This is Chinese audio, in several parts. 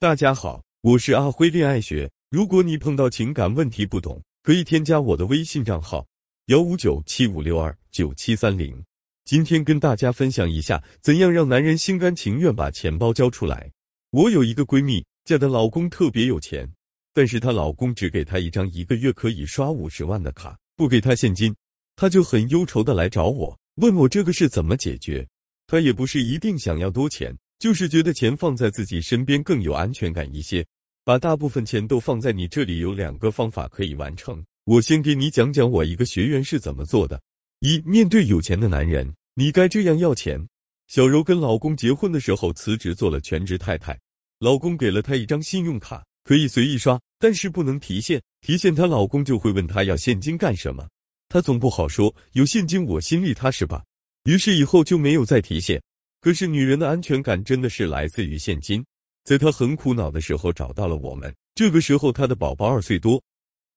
大家好，我是阿辉恋爱学。如果你碰到情感问题不懂，可以添加我的微信账号幺五九七五六二九七三零。今天跟大家分享一下，怎样让男人心甘情愿把钱包交出来。我有一个闺蜜，嫁的老公特别有钱，但是她老公只给她一张一个月可以刷五十万的卡，不给她现金，她就很忧愁的来找我，问我这个事怎么解决。她也不是一定想要多钱，就是觉得钱放在自己身边更有安全感一些。把大部分钱都放在你这里，有两个方法可以完成。我先给你讲讲我一个学员是怎么做的。一、面对有钱的男人。你该这样要钱。小柔跟老公结婚的时候辞职做了全职太太，老公给了她一张信用卡，可以随意刷，但是不能提现。提现她老公就会问她要现金干什么，她总不好说有现金我心里踏实吧。于是以后就没有再提现。可是女人的安全感真的是来自于现金。在她很苦恼的时候找到了我们，这个时候她的宝宝二岁多，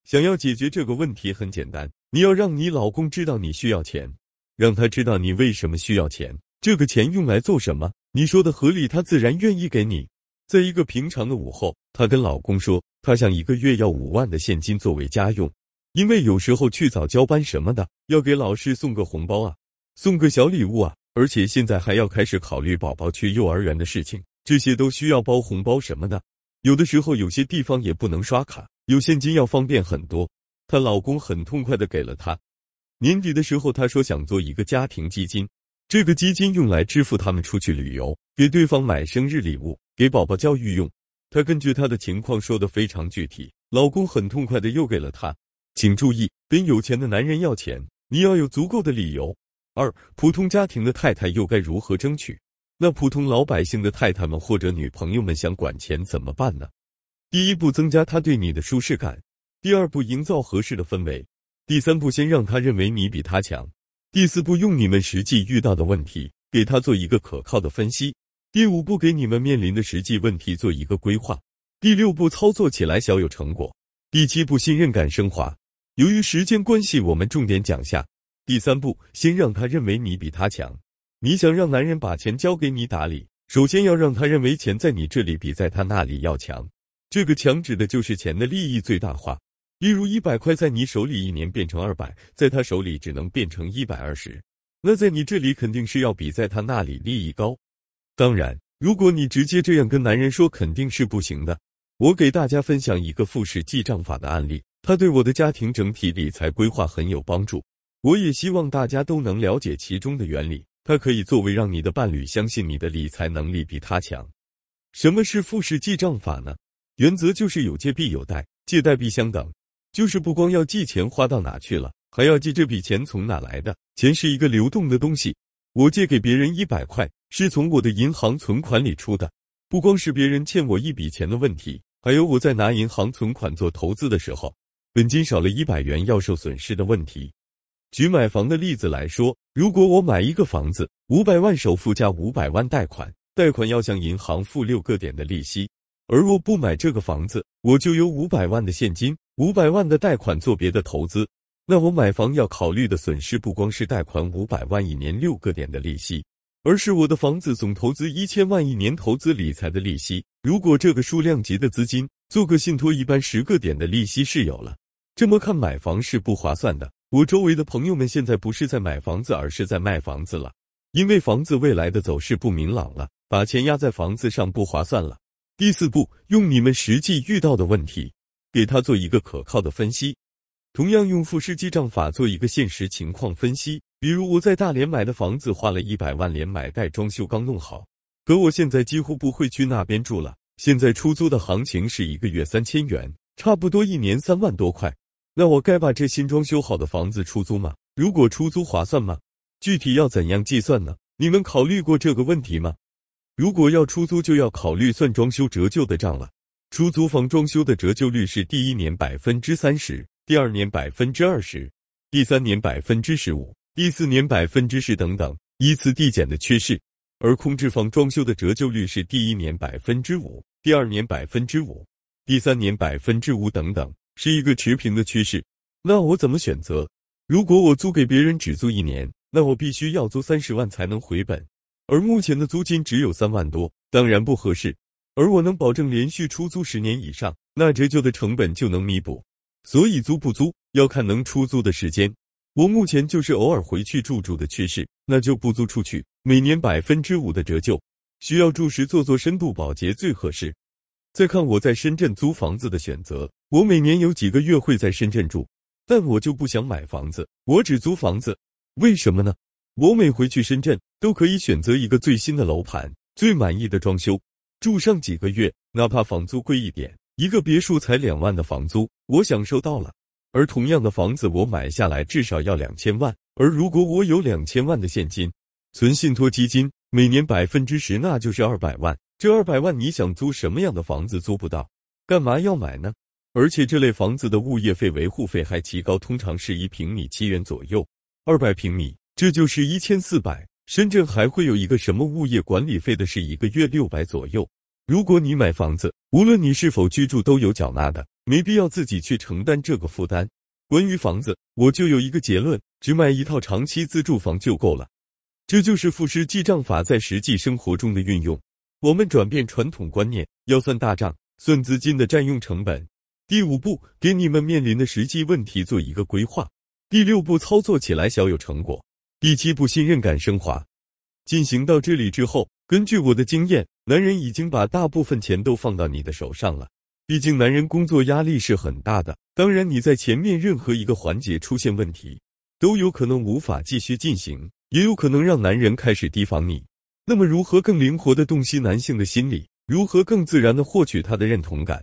想要解决这个问题很简单，你要让你老公知道你需要钱。让他知道你为什么需要钱，这个钱用来做什么？你说的合理，他自然愿意给你。在一个平常的午后，她跟老公说，她想一个月要五万的现金作为家用，因为有时候去早交班什么的，要给老师送个红包啊，送个小礼物啊，而且现在还要开始考虑宝宝去幼儿园的事情，这些都需要包红包什么的。有的时候有些地方也不能刷卡，有现金要方便很多。她老公很痛快的给了她。年底的时候，她说想做一个家庭基金，这个基金用来支付他们出去旅游，给对方买生日礼物，给宝宝教育用。她根据她的情况说的非常具体，老公很痛快的又给了她。请注意，跟有钱的男人要钱，你要有足够的理由。二，普通家庭的太太又该如何争取？那普通老百姓的太太们或者女朋友们想管钱怎么办呢？第一步，增加他对你的舒适感；第二步，营造合适的氛围。第三步，先让他认为你比他强；第四步，用你们实际遇到的问题给他做一个可靠的分析；第五步，给你们面临的实际问题做一个规划；第六步，操作起来小有成果；第七步，信任感升华。由于时间关系，我们重点讲下第三步：先让他认为你比他强。你想让男人把钱交给你打理，首先要让他认为钱在你这里比在他那里要强。这个强指的就是钱的利益最大化。例如一百块在你手里一年变成二百，在他手里只能变成一百二十，那在你这里肯定是要比在他那里利益高。当然，如果你直接这样跟男人说，肯定是不行的。我给大家分享一个复式记账法的案例，它对我的家庭整体理财规划很有帮助。我也希望大家都能了解其中的原理，它可以作为让你的伴侣相信你的理财能力比他强。什么是复式记账法呢？原则就是有借必有贷，借贷必相等。就是不光要记钱花到哪去了，还要记这笔钱从哪来的。钱是一个流动的东西，我借给别人一百块，是从我的银行存款里出的。不光是别人欠我一笔钱的问题，还有我在拿银行存款做投资的时候，本金少了一百元要受损失的问题。举买房的例子来说，如果我买一个房子，五百万首付加五百万贷款，贷款要向银行付六个点的利息，而我不买这个房子，我就有五百万的现金。五百万的贷款做别的投资，那我买房要考虑的损失不光是贷款五百万一年六个点的利息，而是我的房子总投资一千万一年投资理财的利息。如果这个数量级的资金做个信托，一般十个点的利息是有了。这么看买房是不划算的。我周围的朋友们现在不是在买房子，而是在卖房子了，因为房子未来的走势不明朗了，把钱压在房子上不划算了。第四步，用你们实际遇到的问题。给他做一个可靠的分析，同样用复式记账法做一个现实情况分析。比如我在大连买的房子，花了一百万连买带装修刚弄好，可我现在几乎不会去那边住了。现在出租的行情是一个月三千元，差不多一年三万多块。那我该把这新装修好的房子出租吗？如果出租划算吗？具体要怎样计算呢？你们考虑过这个问题吗？如果要出租，就要考虑算装修折旧的账了。出租房装修的折旧率是第一年百分之三十，第二年百分之二十，第三年百分之十五，第四年百分之十等等，依次递减的趋势。而空置房装修的折旧率是第一年百分之五，第二年百分之五，第三年百分之五等等，是一个持平的趋势。那我怎么选择？如果我租给别人只租一年，那我必须要租三十万才能回本，而目前的租金只有三万多，当然不合适。而我能保证连续出租十年以上，那折旧的成本就能弥补。所以租不租要看能出租的时间。我目前就是偶尔回去住住的趋势，那就不租出去，每年百分之五的折旧。需要住时做做深度保洁最合适。再看我在深圳租房子的选择，我每年有几个月会在深圳住，但我就不想买房子，我只租房子。为什么呢？我每回去深圳都可以选择一个最新的楼盘，最满意的装修，住上几个月，哪怕房租贵一点，一个别墅才两万的房租，我享受到了。而同样的房子，我买下来至少要两千万。而如果我有两千万的现金，存信托基金，每年百分之十，那就是二百万。这二百万，你想租什么样的房子租不到？干嘛要买呢？而且这类房子的物业费、维护费还极高，通常是一平米七元左右，二百平米这就是一千四百。深圳还会有一个什么物业管理费的，是一个月六百左右。如果你买房子，无论你是否居住，都有缴纳的。没必要自己去承担这个负担。关于房子，我就有一个结论：只买一套长期自住房就够了。这就是复式记账法在实际生活中的运用。我们转变传统观念，要算大账，算资金的占用成本。第五步，给你们面临的实际问题做一个规划。第六步，操作起来小有成果。第七步，信任感升华。进行到这里之后，根据我的经验，男人已经把大部分钱都放到你的手上了。毕竟男人工作压力是很大的，当然你在前面任何一个环节出现问题，都有可能无法继续进行，也有可能让男人开始提防你。那么如何更灵活的洞悉男性的心理？如何更自然的获取他的认同感？